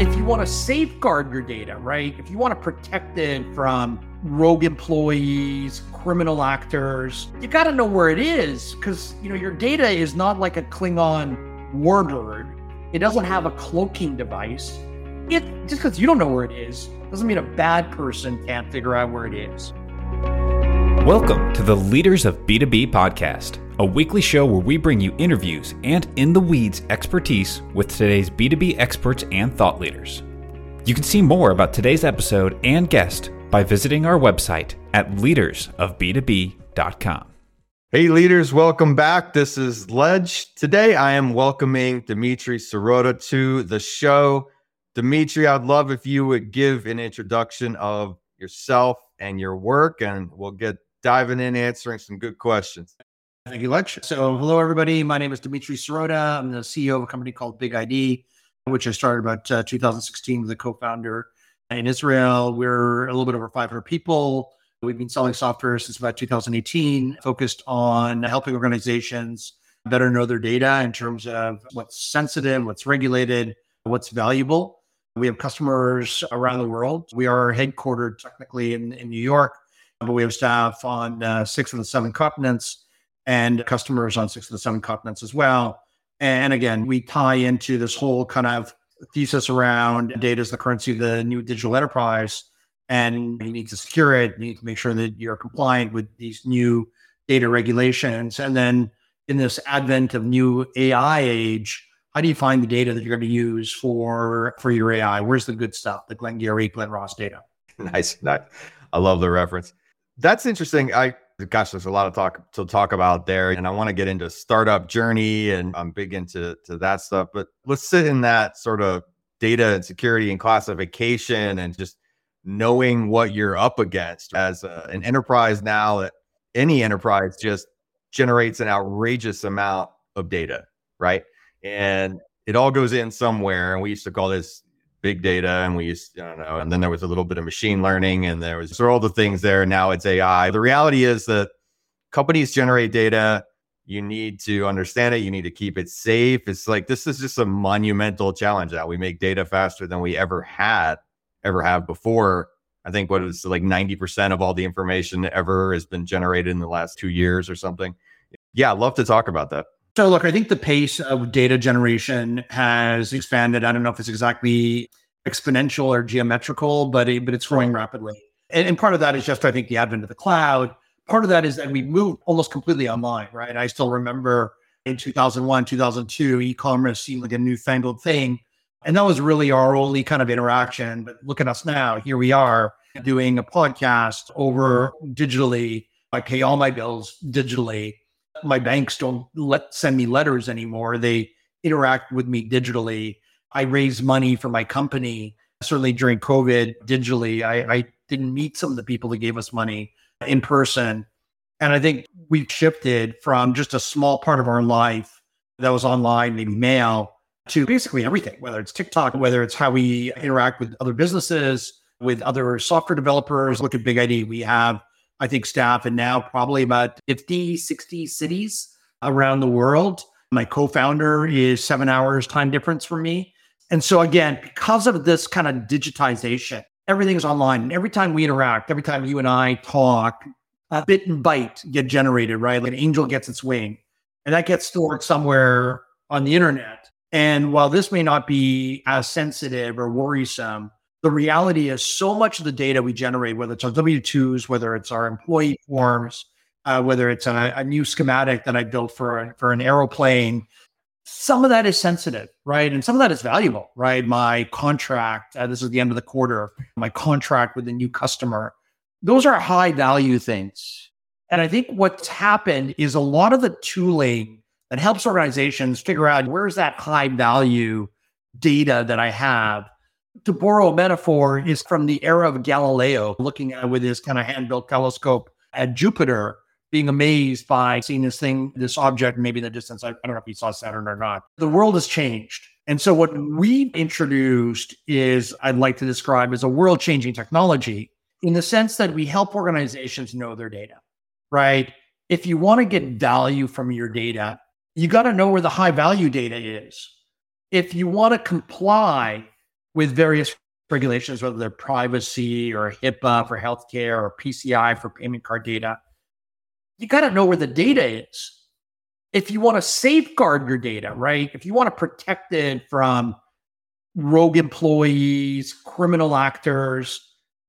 if you want to safeguard your data, right? If you want to protect it from rogue employees, criminal actors, you got to know where it is because, you know, your data is not like a Klingon warbird. It doesn't have a cloaking device. It just because you don't know where it is doesn't mean a bad person can't figure out where it is. Welcome to the Leaders of B2B podcast, a weekly show where we bring you interviews and in the weeds expertise with today's B2B experts and thought leaders. You can see more about today's episode and guest by visiting our website at leadersofb2b.com. Hey, leaders, welcome back. This is Ledge. Today, I am welcoming Dimitri Sirota to the show. Dimitri, I'd love if you would give an introduction of yourself and your work, and we'll get diving in, answering some good questions. Thank you, Ledge. So, hello, everybody. My name is Dimitri Sirota. I'm the CEO of a company called BigID, which I started about uh, 2016 with a co founder in Israel. We're a little bit over 500 people. We've been selling software since about 2018, focused on helping organizations better know their data in terms of what's sensitive, what's regulated, what's valuable. We have customers around the world. We are headquartered technically in, in New York, but we have staff on uh, six of the seven continents and customers on six of the seven continents as well. And again, we tie into this whole kind of thesis around data is the currency of the new digital enterprise. And you need to secure it, you need to make sure that you're compliant with these new data regulations. And then in this advent of new AI age, how do you find the data that you're going to use for for your AI? Where's the good stuff, the Glengarry Glen Ross data? Nice, nice. I love the reference. That's interesting. I gosh, there's a lot of talk to talk about there, and I want to get into startup journey, and I'm big into to that stuff. But let's sit in that sort of data and security and classification, and just knowing what you're up against as a, an enterprise now. That any enterprise just generates an outrageous amount of data, right? And it all goes in somewhere, and we used to call this big data and we used, I don't know, and then there was a little bit of machine learning and there was all the things there. Now it's AI. The reality is that companies generate data. You need to understand it. You need to keep it safe. It's like this is just a monumental challenge that we make data faster than we ever had, ever have before. I think what is like 90% of all the information ever has been generated in the last two years or something. Yeah, I'd love to talk about that. So, look, I think the pace of data generation has expanded. I don't know if it's exactly exponential or geometrical, but it, but it's growing rapidly. And, and part of that is just, I think, the advent of the cloud. Part of that is that we moved almost completely online, right? I still remember in 2001, 2002, e-commerce seemed like a newfangled thing. And that was really our only kind of interaction. But look at us now. Here we are doing a podcast over digitally. I pay all my bills digitally my banks don't let send me letters anymore. They interact with me digitally. I raise money for my company. Certainly during COVID, digitally, I, I didn't meet some of the people that gave us money in person. And I think we've shifted from just a small part of our life that was online, maybe mail, to basically everything, whether it's TikTok, whether it's how we interact with other businesses, with other software developers. Look at BigID. We have I think, staff and now probably about 50, 60 cities around the world. My co founder is seven hours time difference from me. And so, again, because of this kind of digitization, everything is online. And every time we interact, every time you and I talk, a bit and byte get generated, right? Like an angel gets its wing, and that gets stored somewhere on the internet. And while this may not be as sensitive or worrisome, the reality is so much of the data we generate, whether it's our W 2s, whether it's our employee forms, uh, whether it's a, a, new schematic that I built for, a, for an aeroplane, some of that is sensitive, right? And some of that is valuable, right? My contract, uh, this is the end of the quarter, my contract with a new customer, those are high value things. And I think what's happened is a lot of the tooling that helps organizations figure out where's that high value data that I have to borrow a metaphor, is from the era of Galileo, looking at with his kind of hand built telescope at Jupiter, being amazed by seeing this thing, this object, maybe in the distance. I, I don't know if he saw Saturn or not. The world has changed. And so, what we've introduced is, I'd like to describe as a world changing technology in the sense that we help organizations know their data, right? If you want to get value from your data, you got to know where the high value data is. If you want to comply with various regulations, whether they're privacy or HIPAA for healthcare or PCI for payment card data. You got to know where the data is. If you want to safeguard your data, right? If you want to protect it from rogue employees, criminal actors,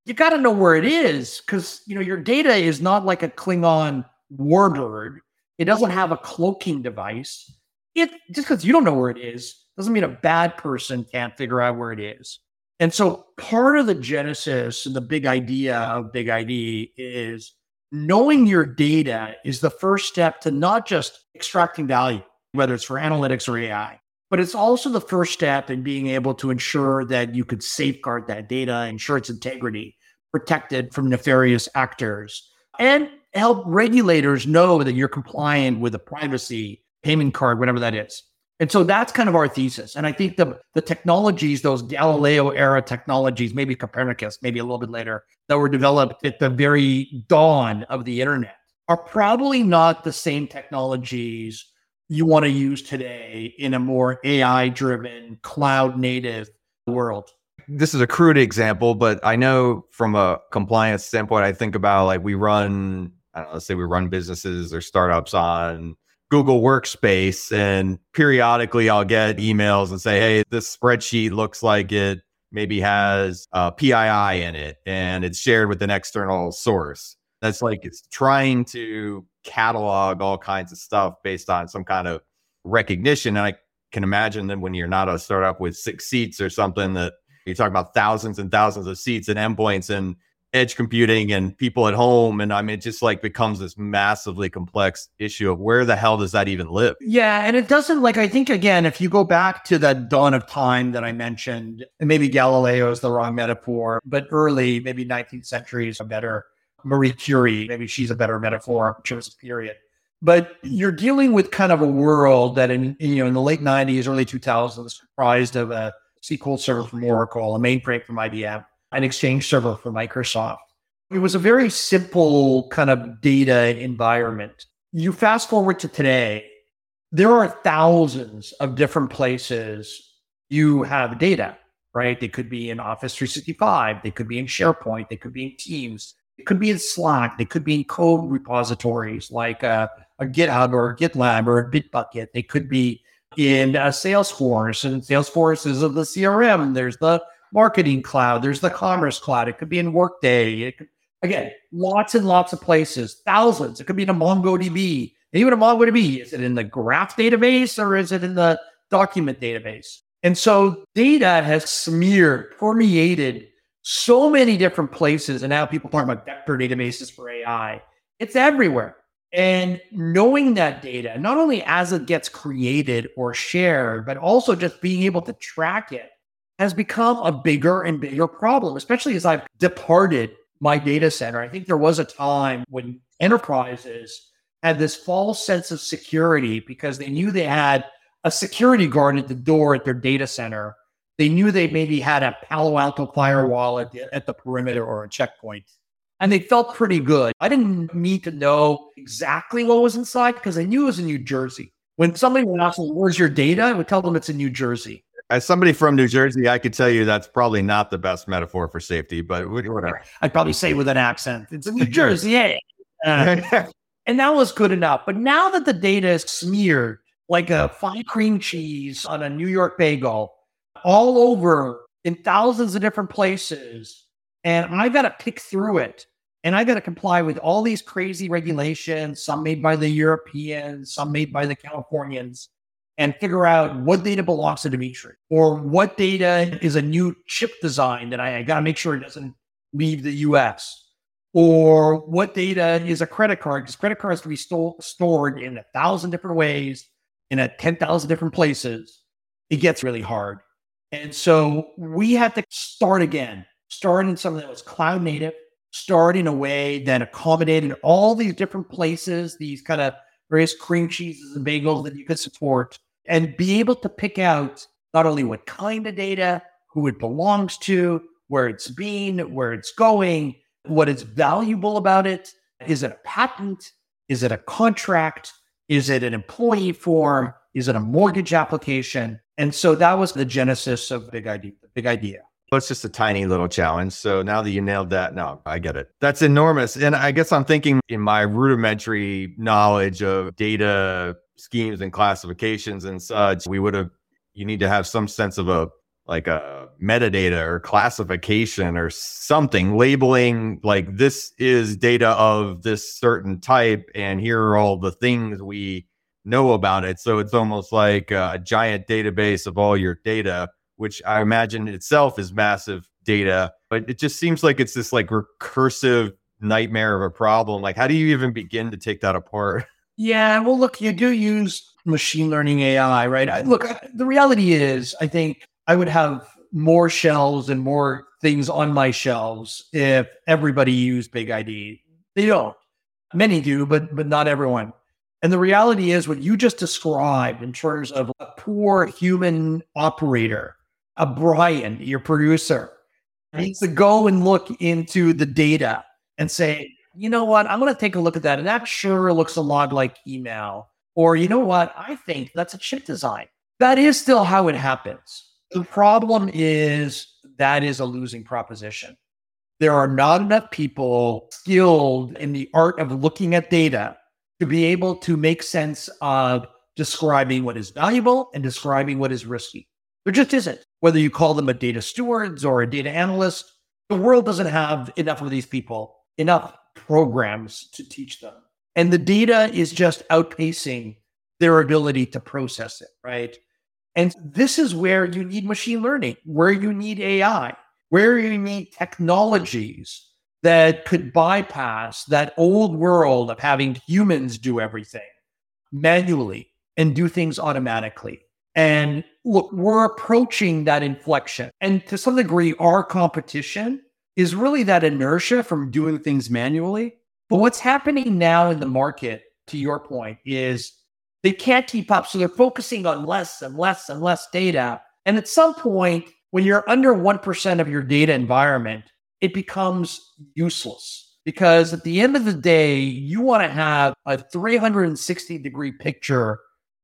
you got to know where it is because you know your data is not like a Klingon warbird. It doesn't have a cloaking device. It just because you don't know where it is doesn't mean a bad person can't figure out where it is. And so part of the genesis and the big idea of BigID is knowing your data is the first step to not just extracting value, whether it's for analytics or AI, but it's also the first step in being able to ensure that you could safeguard that data, ensure its integrity, protected from nefarious actors, and help regulators know that you're compliant with the privacy payment card, whatever that is. And so that's kind of our thesis. And I think the, the technologies, those Galileo era technologies, maybe Copernicus, maybe a little bit later, that were developed at the very dawn of the internet are probably not the same technologies you want to use today in a more AI driven, cloud native world. This is a crude example, but I know from a compliance standpoint, I think about like we run, I don't know, let's say we run businesses or startups on Google Workspace, and periodically I'll get emails and say, hey, this spreadsheet looks like it maybe has a PII in it and it's shared with an external source. That's like it's trying to catalog all kinds of stuff based on some kind of recognition. And I can imagine that when you're not a startup with six seats or something, that you're talking about thousands and thousands of seats and endpoints and edge computing and people at home. And I mean, it just like becomes this massively complex issue of where the hell does that even live? Yeah. And it doesn't like, I think, again, if you go back to that dawn of time that I mentioned, and maybe Galileo is the wrong metaphor, but early, maybe 19th century is a better Marie Curie, maybe she's a better metaphor in terms of period. But you're dealing with kind of a world that in, you know in the late 90s, early 2000s, comprised of a SQL server from Oracle, a mainframe from IBM, an Exchange server for Microsoft. It was a very simple kind of data environment. You fast forward to today, there are thousands of different places you have data, right? They could be in Office 365, they could be in SharePoint, they could be in Teams, it could be in Slack, they could be in code repositories like a, a GitHub or a GitLab or a Bitbucket. They could be in uh, Salesforce, and Salesforce is of the CRM. There's the marketing cloud, there's the commerce cloud. It could be in Workday. Could, again, lots and lots of places, thousands. It could be in a MongoDB. even a MongoDB, is it in the graph database or is it in the document database? And so data has smeared, permeated so many different places. And now people talk about vector databases for AI. It's everywhere. And knowing that data, not only as it gets created or shared, but also just being able to track it has become a bigger and bigger problem, especially as I've departed my data center. I think there was a time when enterprises had this false sense of security because they knew they had a security guard at the door at their data center. They knew they maybe had a Palo Alto firewall at the, at the perimeter or a checkpoint. And they felt pretty good. I didn't need to know exactly what was inside because I knew it was in New Jersey. When somebody would ask me, Where's your data? I would tell them it's in New Jersey. As somebody from New Jersey, I could tell you that's probably not the best metaphor for safety, but whatever. I'd probably say with an accent, it's New Jersey. Yeah. Uh, and that was good enough. But now that the data is smeared like a fine cream cheese on a New York bagel all over in thousands of different places, and I've got to pick through it and I've got to comply with all these crazy regulations, some made by the Europeans, some made by the Californians and figure out what data belongs to Dimitri or what data is a new chip design that I, I got to make sure it doesn't leave the US or what data is a credit card because credit cards can be sto- stored in a thousand different ways in a 10,000 different places. It gets really hard. And so we had to start again, start in something that was cloud native, start in a way that accommodated all these different places, these kind of various cream cheeses and bagels that you could support, and be able to pick out not only what kind of data, who it belongs to, where it's been, where it's going, what is valuable about it. Is it a patent? Is it a contract? Is it an employee form? Is it a mortgage application? And so that was the genesis of Big Idea. Big idea. Well, it's just a tiny little challenge. So now that you nailed that, no, I get it. That's enormous. And I guess I'm thinking in my rudimentary knowledge of data schemes and classifications and such, we would have, you need to have some sense of a like a metadata or classification or something labeling like this is data of this certain type and here are all the things we know about it so it's almost like a giant database of all your data which i imagine itself is massive data but it just seems like it's this like recursive nightmare of a problem like how do you even begin to take that apart yeah well look you do use machine learning ai right I, look the reality is i think I would have more shelves and more things on my shelves if everybody used BigID. They don't. Many do, but but not everyone. And the reality is what you just described in terms of a poor human operator, a Brian, your producer, needs to go and look into the data and say, you know what, I'm going to take a look at that. And that sure looks a lot like email. Or, you know what, I think that's a chip design. That is still how it happens. The problem is that is a losing proposition. There are not enough people skilled in the art of looking at data to be able to make sense of describing what is valuable and describing what is risky. There just isn't. Whether you call them a data stewards or a data analyst, the world doesn't have enough of these people, enough programs to teach them. And the data is just outpacing their ability to process it, right? And this is where you need machine learning, where you need AI, where you need technologies that could bypass that old world of having humans do everything manually and do things automatically. And look, we're approaching that inflection. And to some degree, our competition is really that inertia from doing things manually. But what's happening now in the market, to your point, is they can't keep up. So they're focusing on less and less and less data. And at some point, when you're under 1% of your data environment, it becomes useless because at the end of the day, you want to have a 360 degree picture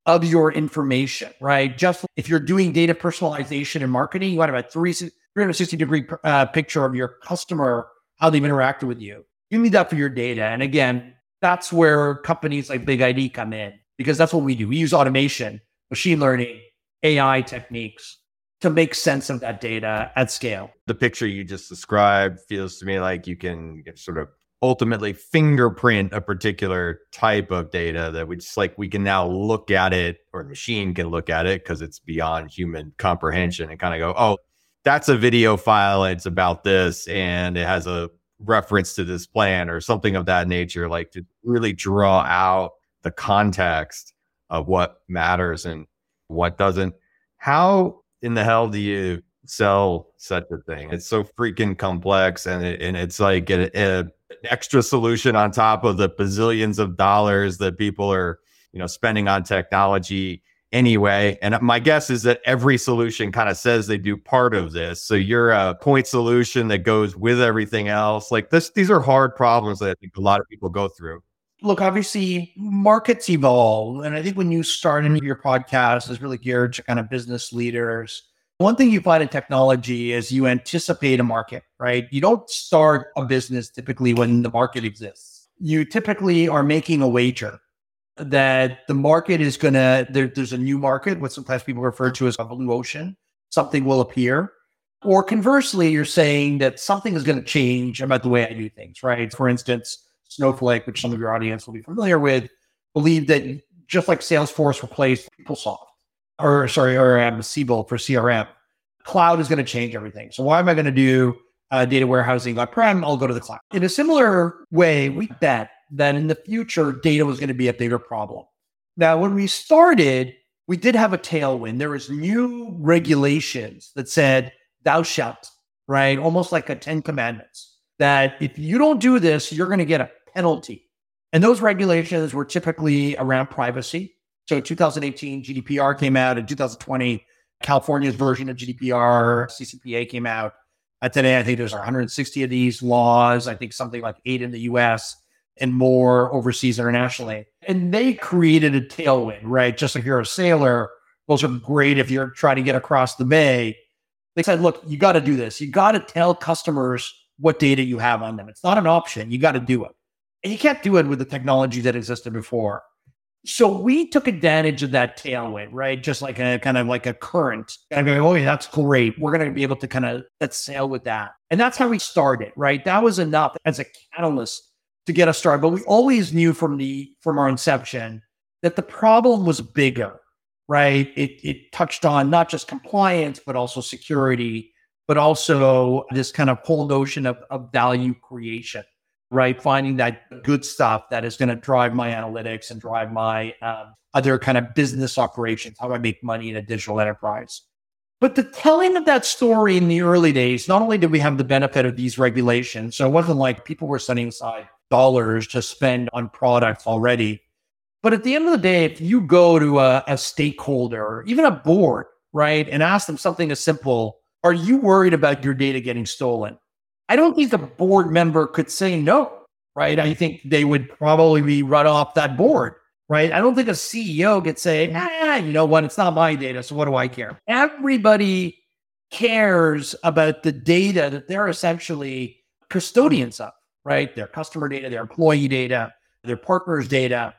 of your information, right? Just if you're doing data personalization and marketing, you want to have a 360 degree uh, picture of your customer, how they've interacted with you. You need that for your data. And again, that's where companies like BigID come in because that's what we do. We use automation, machine learning, AI techniques to make sense of that data at scale. The picture you just described feels to me like you can sort of ultimately fingerprint a particular type of data that we just like we can now look at it or the machine can look at it because it's beyond human comprehension and kind of go, oh, that's a video file. It's about this and it has a reference to this plan or something of that nature, like to really draw out the context of what matters and what doesn't. How in the hell do you sell such a thing? It's so freaking complex, and it, and it's like a, an extra solution on top of the bazillions of dollars that people are you know spending on technology anyway. And my guess is that every solution kind of says they do part of this. So you're a point solution that goes with everything else. Like this, these are hard problems that I think a lot of people go through look, obviously markets evolve. And I think when you start in your podcast is really geared to kind of business leaders. One thing you find in technology is you anticipate a market, right? You don't start a business typically when the market exists. You typically are making a wager that the market is going to, there, there's a new market, what sometimes people refer to as a blue ocean. Something will appear. Or conversely, you're saying that something is going to change about the way I do things, right? For instance, Snowflake, which some of your audience will be familiar with, believe that just like Salesforce replaced PeopleSoft, or sorry, or um, Siebel for CRM, cloud is going to change everything. So why am I going to do uh, data warehousing on-prem? I'll go to the cloud. In a similar way, we bet that in the future, data was going to be a bigger problem. Now, when we started, we did have a tailwind. There was new regulations that said, thou shalt, right? Almost like a 10 commandments that if you don't do this, you're going to get a penalty. And those regulations were typically around privacy. So 2018, GDPR came out. In 2020, California's version of GDPR, CCPA came out. Uh, today, I think there's 160 of these laws. I think something like eight in the US. and more overseas internationally. And they created a tailwind, right? Just like you're a sailor, those are great if you're trying to get across the bay. They said, look, you got to do this. You got to tell customers what data you have on them. It's not an option. You got to do it. And you can't do it with the technology that existed before. So we took advantage of that tailwind, right? Just like a kind of like a current. And I go, oh, yeah, that's great. We're going to be able to kind of let sail with that. And that's how we started, right? That was enough as a catalyst to get us started. But we always knew from the from our inception that the problem was bigger, right? It it touched on not just compliance, but also security, but also this kind of whole notion of, of value creation right? Finding that good stuff that is going to drive my analytics and drive my um, other kind of business operations, how I make money in a digital enterprise. But the telling of that story in the early days, not only did we have the benefit of these regulations, so it wasn't like people were setting aside dollars to spend on products already. But at the end of the day, if you go to a, a stakeholder even a board, right, and ask them something as simple, are you worried about your data getting stolen? I don't think the board member could say no, right? I think they would probably be run off that board, right? I don't think a CEO could say, ah, you know what? It's not my data. So what do I care? Everybody cares about the data that they're essentially custodians of, right? Their customer data, their employee data, their partners' data.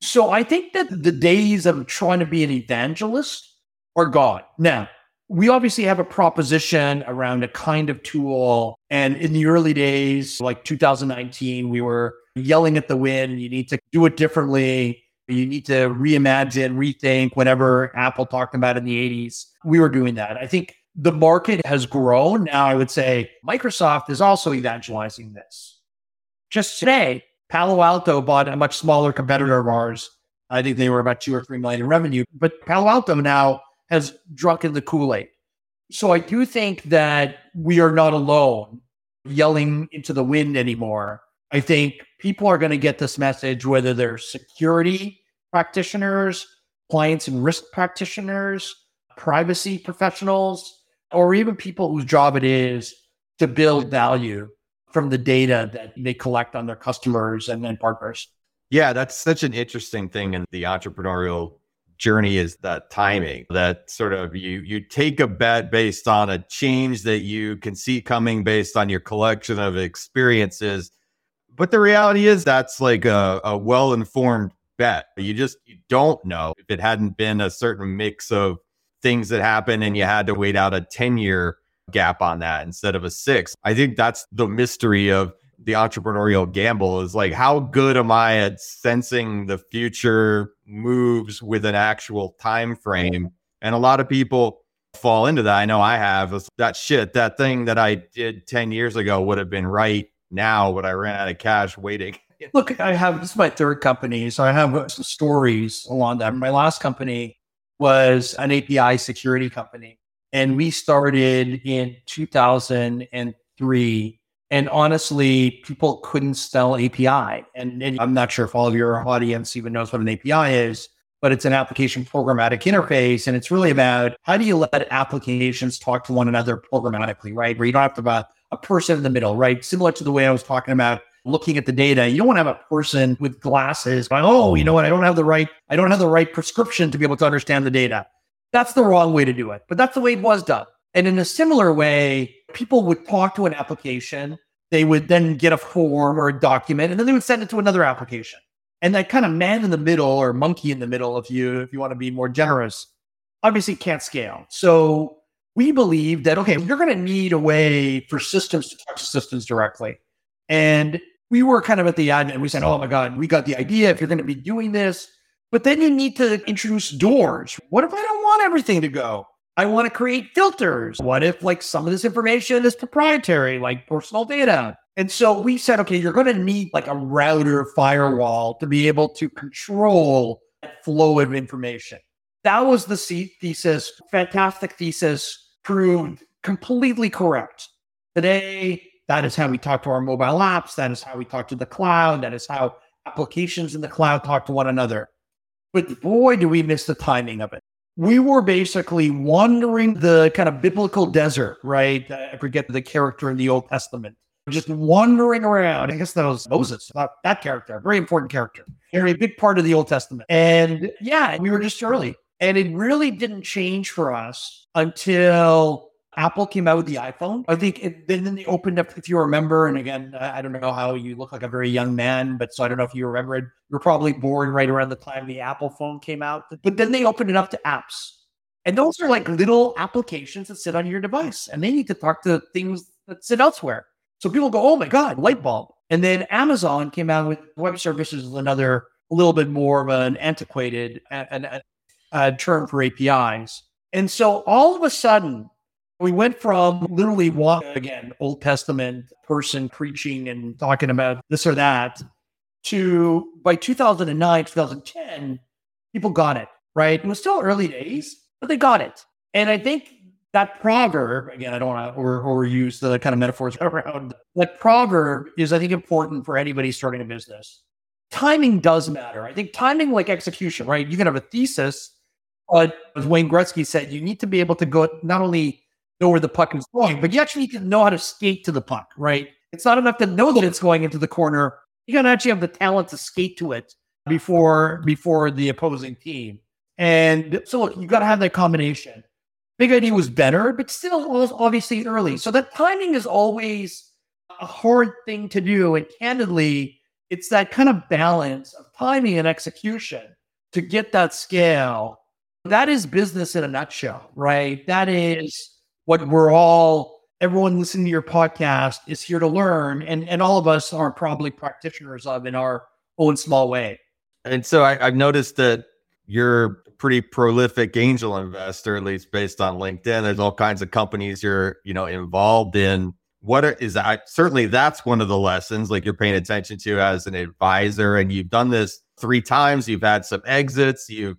So I think that the days of trying to be an evangelist are gone. Now, we obviously have a proposition around a kind of tool. And in the early days, like 2019, we were yelling at the wind, you need to do it differently. You need to reimagine, rethink whatever Apple talked about in the 80s. We were doing that. I think the market has grown. Now, I would say Microsoft is also evangelizing this. Just today, Palo Alto bought a much smaller competitor of ours. I think they were about two or three million in revenue, but Palo Alto now has drunk in the Kool Aid. So I do think that we are not alone yelling into the wind anymore. I think people are going to get this message, whether they're security practitioners, clients and risk practitioners, privacy professionals, or even people whose job it is to build value from the data that they collect on their customers and then partners. Yeah, that's such an interesting thing in the entrepreneurial journey is that timing that sort of you you take a bet based on a change that you can see coming based on your collection of experiences. But the reality is that's like a, a well-informed bet. You just you don't know if it hadn't been a certain mix of things that happen and you had to wait out a 10 year gap on that instead of a six. I think that's the mystery of the entrepreneurial gamble is like how good am i at sensing the future moves with an actual time frame? And a lot of people fall into that. I know i have. That shit that thing that i did 10 years ago would have been right now but i ran out of cash waiting. Look i have this is my third company so i have some stories along that. My last company was an api security company and we started in 2003 and honestly, people couldn't spell API. And, and, I'm not sure if all of your audience even knows what an API is, but it's an application programmatic interface. And it's really about how do you let applications talk to one another programmatically, right? Where you don't have to have a, a person in the middle, right? Similar to the way I was talking about looking at the data. You don't want to have a person with glasses going, oh, you know what? I don't have the right, I don't have the right prescription to be able to understand the data. That's the wrong way to do it. But that's the way it was done. And in a similar way, people would talk to an application. They would then get a form or a document, and then they would send it to another application. And that kind of man in the middle or monkey in the middle, if you if you want to be more generous, obviously can't scale. So we believe that okay, you're going to need a way for systems to talk to systems directly. And we were kind of at the end, and we said, "Oh my God, we got the idea. If you're going to be doing this, but then you need to introduce doors. What if I don't want everything to go? I want to create filters. What if like some of this information is proprietary, like personal data? And so we said, okay, you're going to need like a router firewall to be able to control that flow of information. That was the thesis, fantastic thesis, proved completely correct. Today, that is how we talk to our mobile apps. That is how we talk to the cloud. That is how applications in the cloud talk to one another. But boy, do we miss the timing of it we were basically wandering the kind of biblical desert, right? I forget the character in the Old Testament. just wandering around. I guess that was Moses, that, that character, very important character, very big part of the Old Testament. And yeah, we were just early. And it really didn't change for us until Apple came out with the iPhone. I think it, then they opened up, if you remember, and again, I don't know how you look like a very young man, but so I don't know if you remember it. You were probably born right around the time the Apple phone came out. But then they opened it up to apps. And those are like little applications that sit on your device and they need to talk to things that sit elsewhere. So people go, oh my God, light bulb. And then Amazon came out with web services, another a little bit more of an antiquated an, an, a term for APIs. And so all of a sudden, we went from literally one, again, Old Testament person preaching and talking about this or that to by 2009, 2010, people got it, right? It was still early days, but they got it. And I think that proverb, again, I don't want to or, or use the kind of metaphors around that proverb is, I think, important for anybody starting a business. Timing does matter. I think timing, like execution, right? You can have a thesis, but as Wayne Gretzky said, you need to be able to go not only know where the puck is going, oh. but you actually need to know how to skate to the puck, right? It's not enough to know that it's going into the corner. You got to actually have the talent to skate to it before before the opposing team. And so look, you got to have that combination. Big idea was better, but still was obviously early. So that timing is always a hard thing to do. And candidly, it's that kind of balance of timing and execution to get that scale. That is business in a nutshell, right? That is what we're all, everyone listening to your podcast is here to learn. And, and all of us are probably practitioners of in our own small way. And so I, I've noticed that you're a pretty prolific angel investor, at least based on LinkedIn. There's all kinds of companies you're, you know, involved in. What are, is that? Certainly, that's one of the lessons like you're paying attention to as an advisor, and you've done this three times. You've had some exits. You've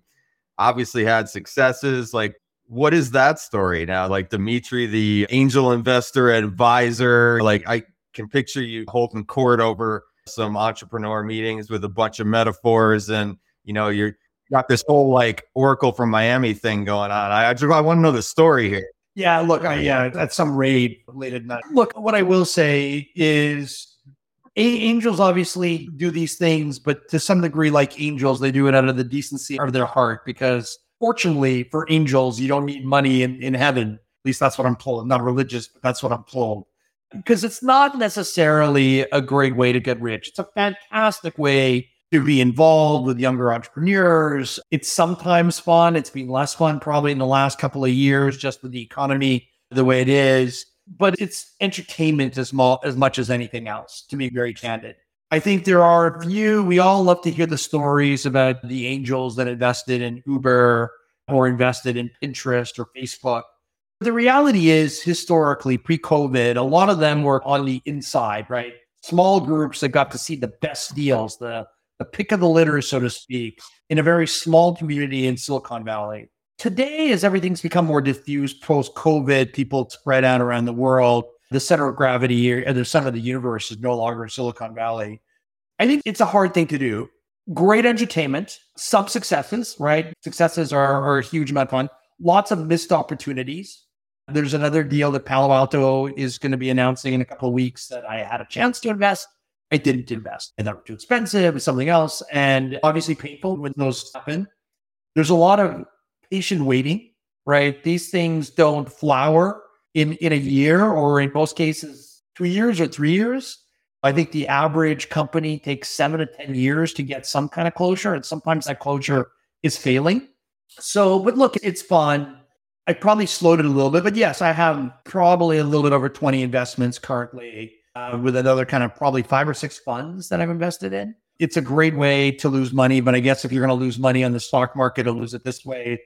obviously had successes. Like, what is that story now? Like Dimitri, the angel investor advisor. Like, I can picture you holding court over some entrepreneur meetings with a bunch of metaphors and you know you're got this whole like Oracle from Miami thing going on. I, I just I want to know the story here. Yeah, look, I, yeah, at some raid late at night. Look, what I will say is angels obviously do these things, but to some degree, like angels, they do it out of the decency of their heart because fortunately for angels, you don't need money in, in heaven. At least that's what I'm told. I'm not religious, but that's what I'm told. Because it's not necessarily a great way to get rich. It's a fantastic way to be involved with younger entrepreneurs. It's sometimes fun. It's been less fun probably in the last couple of years, just with the economy the way it is. But it's entertainment as, mo- as much as anything else, to be very candid. I think there are a few, we all love to hear the stories about the angels that invested in Uber or invested in Pinterest or Facebook. But the reality is, historically, pre COVID, a lot of them were on the inside, right? Small groups that got to see the best deals, the the pick of the litter, so to speak, in a very small community in Silicon Valley. Today, as everything's become more diffused post COVID, people spread out around the world, the center of gravity or the center of the universe is no longer Silicon Valley. I think it's a hard thing to do. Great entertainment, some successes, right? Successes are, are a huge amount of fun. Lots of missed opportunities. There's another deal that Palo Alto is going to be announcing in a couple of weeks that I had a chance to invest I didn't invest. And that was too expensive, was something else. And obviously painful when those happen. There's a lot of patient waiting, right? These things don't flower in, in a year or in most cases, two years or three years. I think the average company takes seven to 10 years to get some kind of closure. And sometimes that closure is failing. So, but look, it's fun. I probably slowed it a little bit, but yes, I have probably a little bit over 20 investments currently uh, with another kind of probably five or six funds that I've invested in. It's a great way to lose money, but I guess if you're going to lose money on the stock market or lose it this way,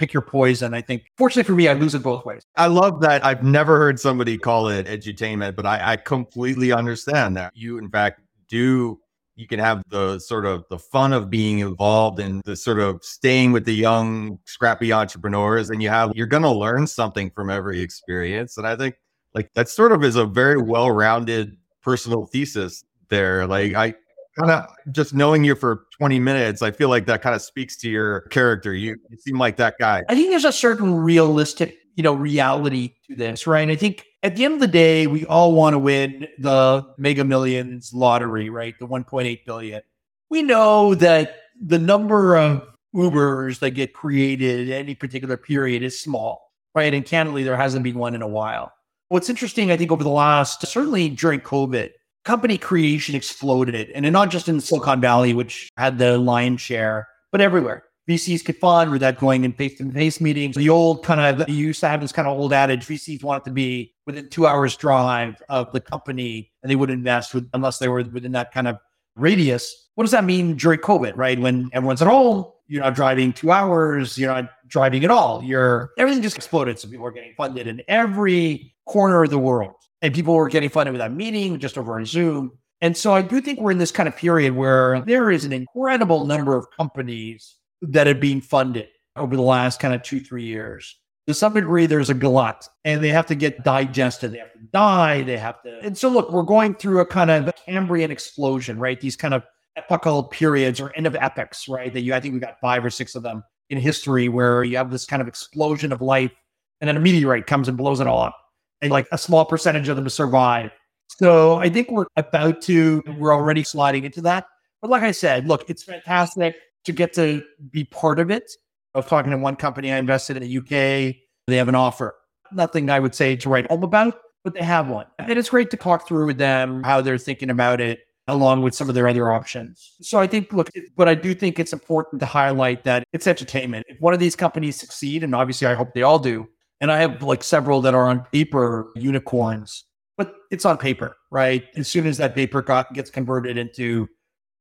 pick your poison. I think, fortunately for me, I lose it both ways. I love that. I've never heard somebody call it edutainment, but I, I completely understand that. You, in fact, do you can have the sort of the fun of being involved in the sort of staying with the young scrappy entrepreneurs and you have you're going to learn something from every experience and i think like that sort of is a very well-rounded personal thesis there. Like I kind of just knowing you for 20 minutes, I feel like that kind of speaks to your character. You, you seem like that guy. I think there's a certain realistic you know, reality to this, right? And I think at the end of the day, we all want to win the mega millions lottery, right? The 1.8 billion. We know that the number of Ubers that get created at any particular period is small, right? And candidly, there hasn't been one in a while. What's interesting, I think, over the last, certainly during COVID, company creation exploded. And not just in Silicon Valley, which had the lion's share, but everywhere. VCs could fund without going in face to face meetings. The old kind of, you used to have this kind of old adage VCs wanted to be within two hours drive of the company and they would invest with, unless they were within that kind of radius. What does that mean during COVID, right? When everyone's at home, you're not driving two hours, you're not driving at all. You're everything just exploded. So people are getting funded in every corner of the world. And people were getting funded without meeting, just over on Zoom. And so I do think we're in this kind of period where there is an incredible number of companies that have been funded over the last kind of two, three years. To some degree, there's a glut and they have to get digested. They have to die. They have to. And so, look, we're going through a kind of Cambrian explosion, right? These kind of epochal periods or end of epochs, right? That you, I think we got five or six of them in history where you have this kind of explosion of life and then a meteorite comes and blows it all up. And like a small percentage of them to survive. So I think we're about to, we're already sliding into that. But like I said, look, it's fantastic to get to be part of it. I was talking to one company I invested in the UK. They have an offer. Nothing I would say to write home about, but they have one. And it's great to talk through with them how they're thinking about it along with some of their other options. So I think, look, but I do think it's important to highlight that it's entertainment. If one of these companies succeed, and obviously I hope they all do, and I have like several that are on paper unicorns, but it's on paper, right? As soon as that paper got, gets converted into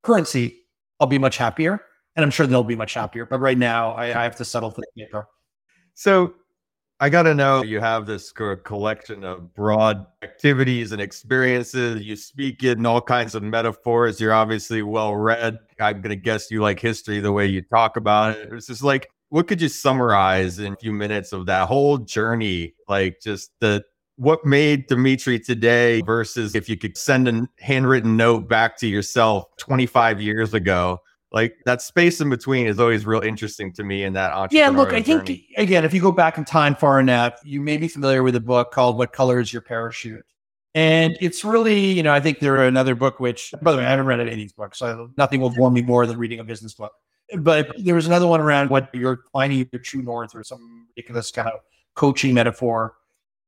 currency, I'll be much happier. And I'm sure they'll be much happier. But right now, I, I have to settle for the paper. So I got to know you have this collection of broad activities and experiences. You speak in all kinds of metaphors. You're obviously well read. I'm going to guess you like history the way you talk about it. It's just like, what could you summarize in a few minutes of that whole journey? Like, just the what made Dimitri today versus if you could send a handwritten note back to yourself 25 years ago like that space in between is always real interesting to me in that yeah look i journey. think again if you go back in time far enough you may be familiar with a book called what color is your parachute and it's really you know i think there are another book which by the way i haven't read any of these books so nothing will bore me more than reading a business book but there was another one around what you're finding your true north or some ridiculous kind of coaching metaphor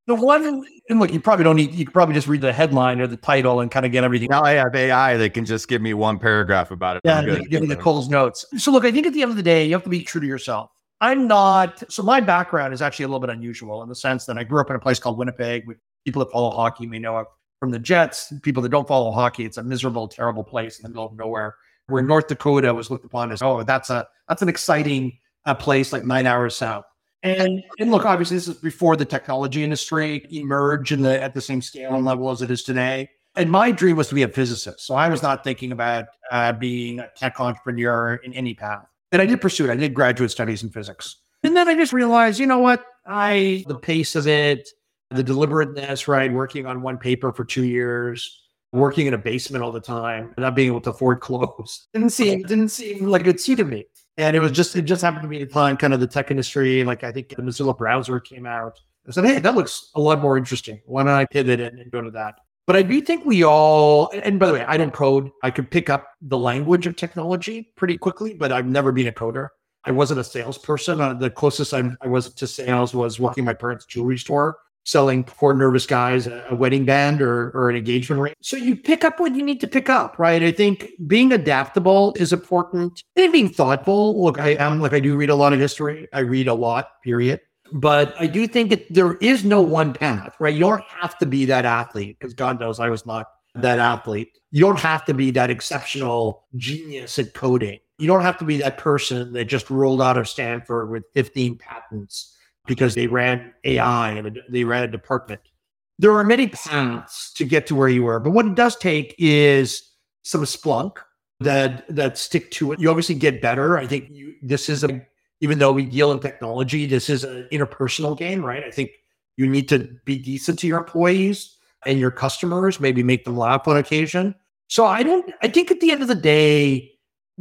the one, and look, you probably don't need, you could probably just read the headline or the title and kind of get everything. Now I have AI that can just give me one paragraph about it. Yeah, give me the Coles Notes. So look, I think at the end of the day, you have to be true to yourself. I'm not, so my background is actually a little bit unusual in the sense that I grew up in a place called Winnipeg. With people that follow hockey may know it from the Jets. People that don't follow hockey, it's a miserable, terrible place in the middle of nowhere. Where North Dakota was looked upon as, oh, that's a that's an exciting uh, place like nine hours south. And and look, obviously, this is before the technology industry emerged in the at the same scale and level as it is today. And my dream was to be a physicist, so I was not thinking about uh, being a tech entrepreneur in any path. And I did pursue it. I did graduate studies in physics, and then I just realized, you know what? I the pace of it, the deliberateness, right? Working on one paper for two years, working in a basement all the time, not being able to afford clothes didn't seem didn't seem like a it suited me. And it was just, it just happened to be time kind of the tech industry. Like I think the Mozilla browser came out. I said, hey, that looks a lot more interesting. Why don't I pivot and, and go to that? But I do think we all, and by the way, I don't code. I could pick up the language of technology pretty quickly, but I've never been a coder. I wasn't a salesperson. Uh, the closest I, I was to sales was working my parents' jewelry store selling poor nervous guys a, wedding band or, or an engagement ring. So you pick up what you need to pick up, right? I think being adaptable is important and being thoughtful. Look, I am like I do read a lot of history. I read a lot, period. But I do think that there is no one path, right? You don't have to be that athlete because God knows I was not that athlete. You don't have to be that exceptional genius at coding. You don't have to be that person that just rolled out of Stanford with 15 patents because they ran AI and they ran a department. There are many paths to get to where you were, but what it does take is some splunk that that stick to it. You obviously get better. I think you, this is a even though we deal in technology, this is an interpersonal game, right? I think you need to be decent to your employees and your customers, maybe make them laugh on occasion. So I don't I think at the end of the day,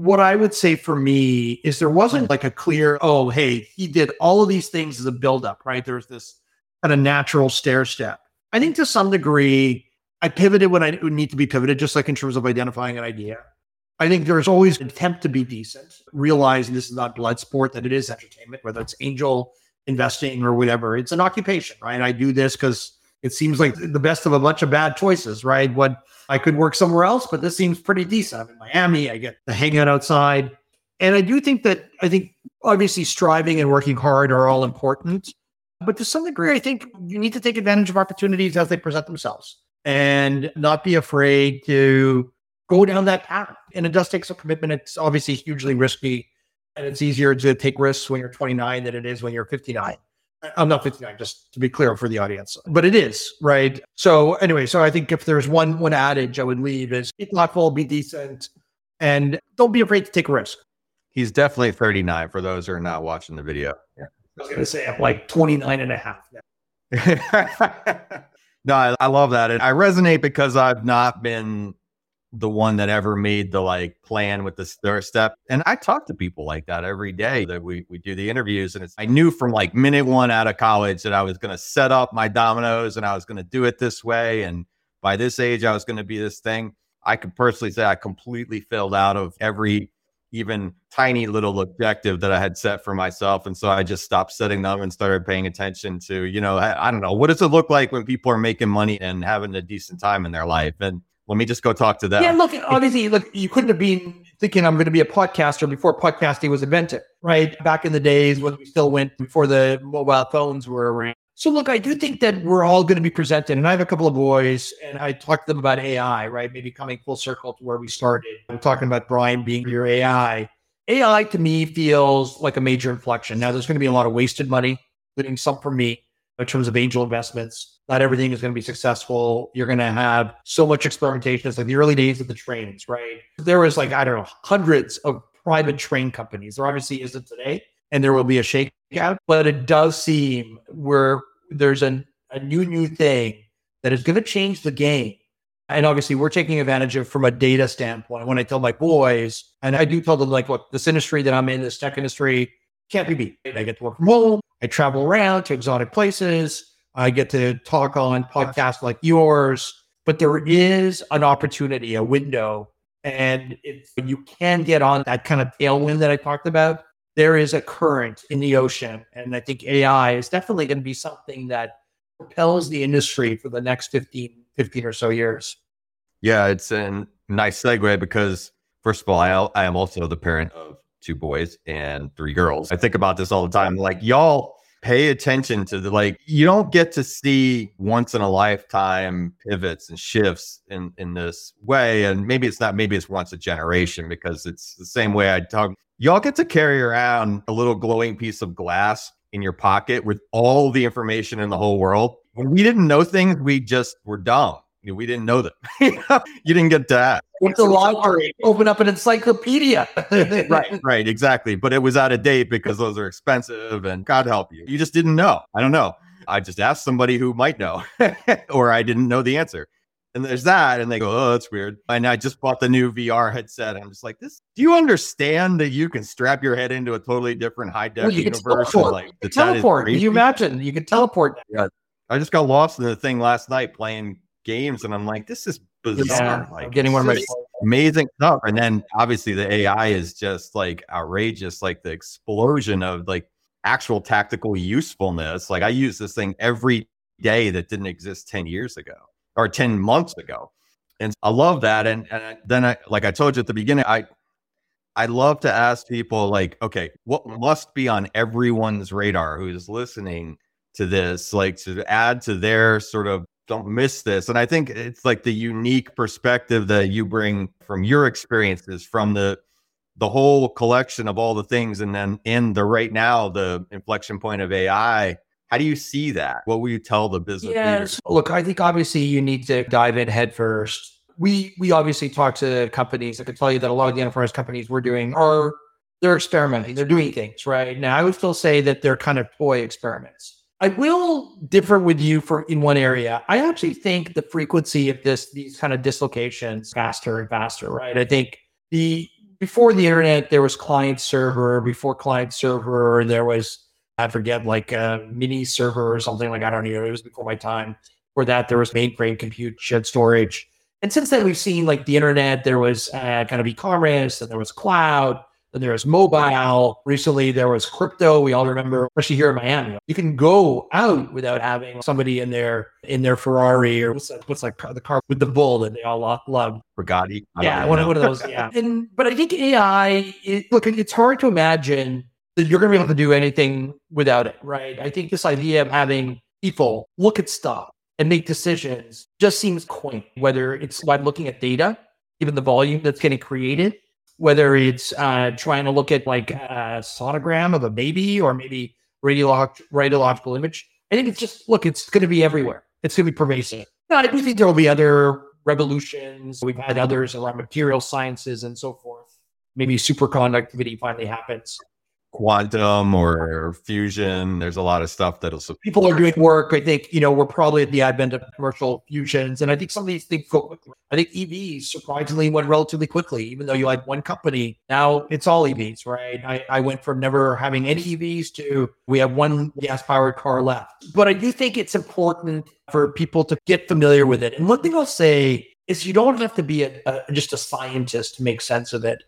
what I would say for me is there wasn't like a clear, oh, hey, he did all of these things as a buildup, right? There's this kind of natural stair step. I think to some degree, I pivoted when I would need to be pivoted, just like in terms of identifying an idea. I think there's always an attempt to be decent, realizing this is not blood sport, that it is entertainment, whether it's angel investing or whatever. It's an occupation, right? I do this because it seems like the best of a bunch of bad choices, right? What I could work somewhere else, but this seems pretty decent. I'm in Miami, I get to hang out outside. And I do think that I think obviously striving and working hard are all important. But to some degree, I think you need to take advantage of opportunities as they present themselves and not be afraid to go down that path. And it does take some commitment. It's obviously hugely risky. And it's easier to take risks when you're 29 than it is when you're 59. I'm not 59, just to be clear for the audience, but it is right. So anyway, so I think if there's one one adage I would leave is be thoughtful, be decent, and don't be afraid to take a risk. He's definitely 39 for those who are not watching the video. Yeah. I was going to say I'm like 29 and a half now. no, I, I love that. And I resonate because I've not been the one that ever made the like plan with the stair step. And I talk to people like that every day that we we do the interviews. And it's I knew from like minute one out of college that I was gonna set up my dominoes and I was gonna do it this way. And by this age, I was gonna be this thing. I could personally say I completely failed out of every even tiny little objective that I had set for myself. And so I just stopped setting them and started paying attention to, you know, I, I don't know, what does it look like when people are making money and having a decent time in their life? And let me just go talk to them. Yeah, look, obviously, look, you couldn't have been thinking I'm going to be a podcaster before podcasting was invented, right? Back in the days when we still went before the mobile phones were around. So, look, I do think that we're all going to be presented, and I have a couple of boys, and I talked to them about AI, right? Maybe coming full circle to where we started. I'm talking about Brian being your AI. AI to me feels like a major inflection. Now, there's going to be a lot of wasted money, including some for me in terms of angel investments. Not everything is going to be successful. You're going to have so much experimentation. It's like the early days of the trains, right? There was like, I don't know, hundreds of private train companies. There obviously isn't today, and there will be a shakeout, but it does seem where there's an, a new, new thing that is going to change the game. And obviously, we're taking advantage of from a data standpoint. When I tell my boys, and I do tell them, like, look, this industry that I'm in, this tech industry, can't be beat. I get to work from home. I travel around to exotic places. I get to talk on podcasts like yours, but there is an opportunity, a window. And if you can get on that kind of tailwind that I talked about, there is a current in the ocean. And I think AI is definitely going to be something that propels the industry for the next 15, 15 or so years. Yeah, it's a nice segue because, first of all, I, I am also the parent of two boys and three girls. I think about this all the time. Like, y'all pay attention to the like, you don't get to see once in a lifetime pivots and shifts in, in this way. And maybe it's not, maybe it's once a generation because it's the same way I talk. Y'all get to carry around a little glowing piece of glass in your pocket with all the information in the whole world. When we didn't know things, we just were dumb we didn't know them. you didn't get that. What's a library? Open up an encyclopedia. right, right, exactly. But it was out of date because those are expensive and God help you. You just didn't know. I don't know. I just asked somebody who might know, or I didn't know the answer. And there's that. And they go, oh, that's weird. And I just bought the new VR headset. I'm just like, this, do you understand that you can strap your head into a totally different high def well, universe? And like, teleport. Can you imagine? You can teleport. Yeah. I just got lost in the thing last night playing games, and I'm like, this is bizarre. Yeah, like getting one of my amazing stuff. And then obviously the AI is just like outrageous, like the explosion of like actual tactical usefulness. Like I use this thing every day that didn't exist 10 years ago or 10 months ago. And I love that. And, and then I, like I told you at the beginning, I, I love to ask people like, okay, what must be on everyone's radar who's listening to this, like to add to their sort of don't miss this. And I think it's like the unique perspective that you bring from your experiences, from the the whole collection of all the things, and then in the right now, the inflection point of AI. How do you see that? What will you tell the business yes. leaders? Look, I think obviously you need to dive in head first. We we obviously talk to companies. I can tell you that a lot of the enterprise companies we're doing are they're experimenting. They're doing things right now. I would still say that they're kind of toy experiments I will differ with you for in one area. I actually think the frequency of this these kind of dislocations faster and faster, right? I think the before the internet, there was client server. Before client server, there was, I forget, like a mini server or something like, I don't know. It was before my time. For that, there was mainframe compute, shared storage. And since then, we've seen like the internet, there was uh, kind of e commerce and there was cloud. Then there was mobile. Recently, there was crypto. We all remember, especially here in Miami. You can go out without having somebody in their in their Ferrari or what's that, what's like the car with the bull that they all love. Bugatti. Yeah, one, one of those. Yeah. and but I think AI. It, look, it's hard to imagine that you're going to be able to do anything without it, right? I think this idea of having people look at stuff and make decisions just seems quaint. Whether it's by looking at data, given the volume that's getting created whether it's uh, trying to look at like a sonogram of a baby or maybe radiolog- radiological image. I think it's just, look, it's going to be everywhere. It's going to be pervasive. No, I do think there will be other revolutions. We've had others around material sciences and so forth. Maybe superconductivity finally happens quantum or fusion. There's a lot of stuff that'll support. People are doing work. I think, you know, we're probably at the advent of commercial fusions. And I think some of these things go quickly. I think EVs surprisingly went relatively quickly, even though you had one company. Now it's all EVs, right? I, I went from never having any EVs to we have one gas powered car left. But I do think it's important for people to get familiar with it. And one thing I'll say is you don't have to be a, a, just a scientist to make sense of it.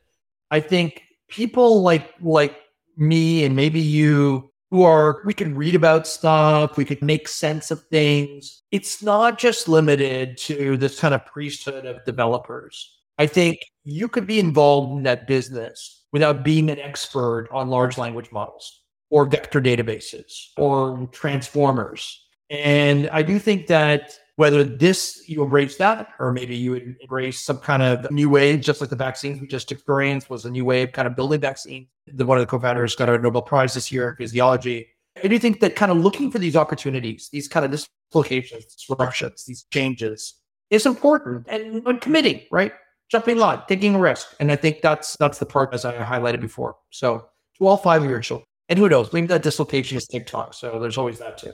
I think people like like me and maybe you who are, we can read about stuff, we can make sense of things. It's not just limited to this kind of priesthood of developers. I think you could be involved in that business without being an expert on large language models or vector databases or transformers. And I do think that whether this you embrace that or maybe you would embrace some kind of new wave just like the vaccines we just experienced was a new wave kind of building vaccines. The one of the co-founders got a nobel prize this year in physiology. I do think that kind of looking for these opportunities these kind of dislocations disruptions these changes is important and, and committing right? Jumping line taking a risk. And i think that's that's the part as i highlighted before. So to all five of your children and who knows maybe that dislocation is tiktok. So there's always that too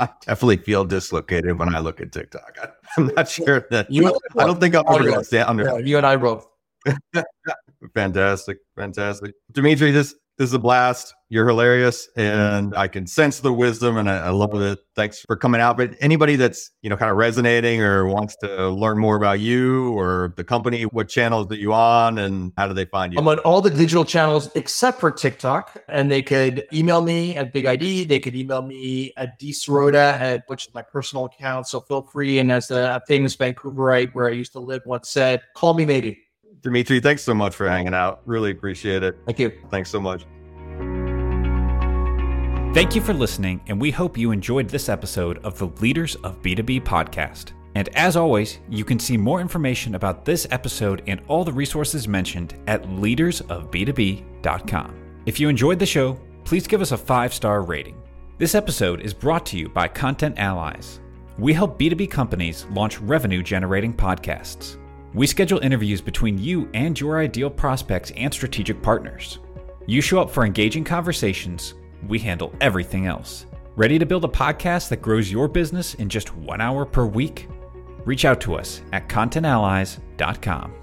I definitely feel dislocated when I look at TikTok. I, am not sure that you. I don't think I'm ever going to stand under. Yeah, you and I both. fantastic, fantastic, Dimitri. This this is a blast. You're hilarious, and I can sense the wisdom, and I, I, love it. Thanks for coming out. But anybody that's you know kind of resonating or wants to learn more about you or the company, what channels that you on, and how do they find you? I'm on all the digital channels except for TikTok, and they could email me at BigID. They could email me at Rhoda at which is my personal account. So feel free. And as a famous Vancouverite where I used to live once said, call me maybe. Dimitri, thanks so much for hanging out. Really appreciate it. Thank you. Thanks so much. Thank you for listening, and we hope you enjoyed this episode of the Leaders of B2B podcast. And as always, you can see more information about this episode and all the resources mentioned at leadersofb2b.com. If you enjoyed the show, please give us a five star rating. This episode is brought to you by Content Allies. We help B2B companies launch revenue generating podcasts. We schedule interviews between you and your ideal prospects and strategic partners. You show up for engaging conversations, we handle everything else. Ready to build a podcast that grows your business in just one hour per week? Reach out to us at contentallies.com.